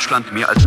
Deutschland mehr als